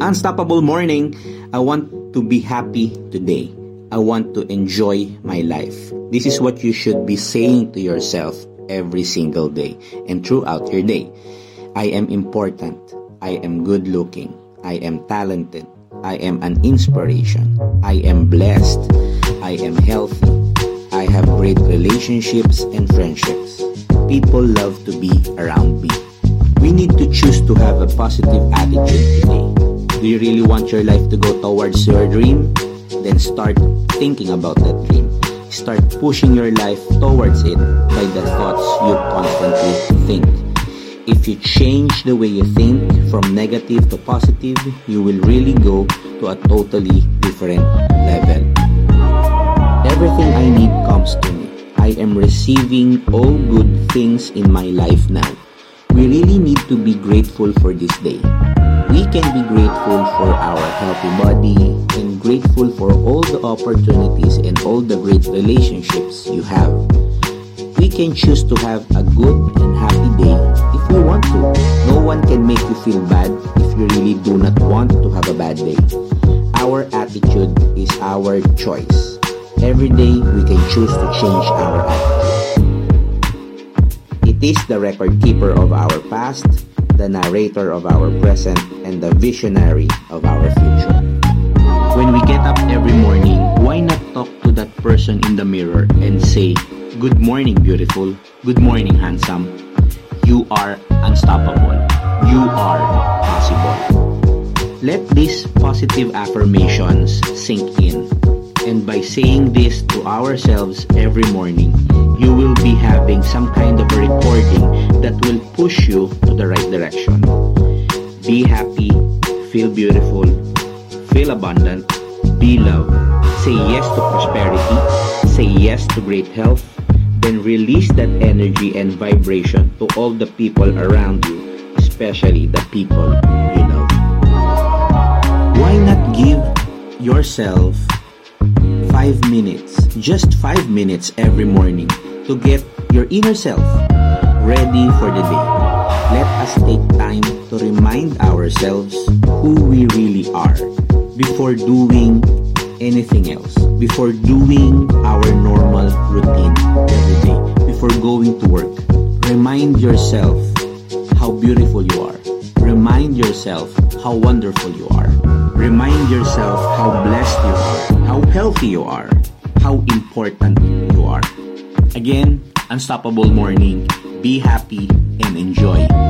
Unstoppable Morning, I want to be happy today. I want to enjoy my life. This is what you should be saying to yourself every single day and throughout your day. I am important. I am good looking. I am talented. I am an inspiration. I am blessed. I am healthy. I have great relationships and friendships. People love to be around me. We need to choose to have a positive attitude today. Do you really want your life to go towards your dream? Then start thinking about that dream. Start pushing your life towards it by the thoughts you constantly think. If you change the way you think from negative to positive, you will really go to a totally different level. Everything I need comes to me. I am receiving all good things in my life now. We really need to be grateful for this day. We can be grateful for our healthy body and grateful for all the opportunities and all the great relationships you have. We can choose to have a good and happy day if we want to. No one can make you feel bad if you really do not want to have a bad day. Our attitude is our choice. Every day we can choose to change our attitude. It is the record keeper of our past, the narrator of our present, and the visionary of our future. When we get up every morning, why not talk to that person in the mirror and say, Good morning, beautiful. Good morning, handsome. You are unstoppable. You are possible. Let these positive affirmations sink in. And by saying this to ourselves every morning, you will be having some kind of recording push you to the right direction. Be happy, feel beautiful, feel abundant, be loved. Say yes to prosperity, say yes to great health, then release that energy and vibration to all the people around you, especially the people you love. Why not give yourself five minutes, just five minutes every morning to get your inner self ready for the day? Let us take time to remind ourselves who we really are before doing anything else, before doing our normal routine every day, before going to work. Remind yourself how beautiful you are. Remind yourself how wonderful you are. Remind yourself how blessed you are, how healthy you are, how important you are. Again, Unstoppable Morning. Be happy enjoy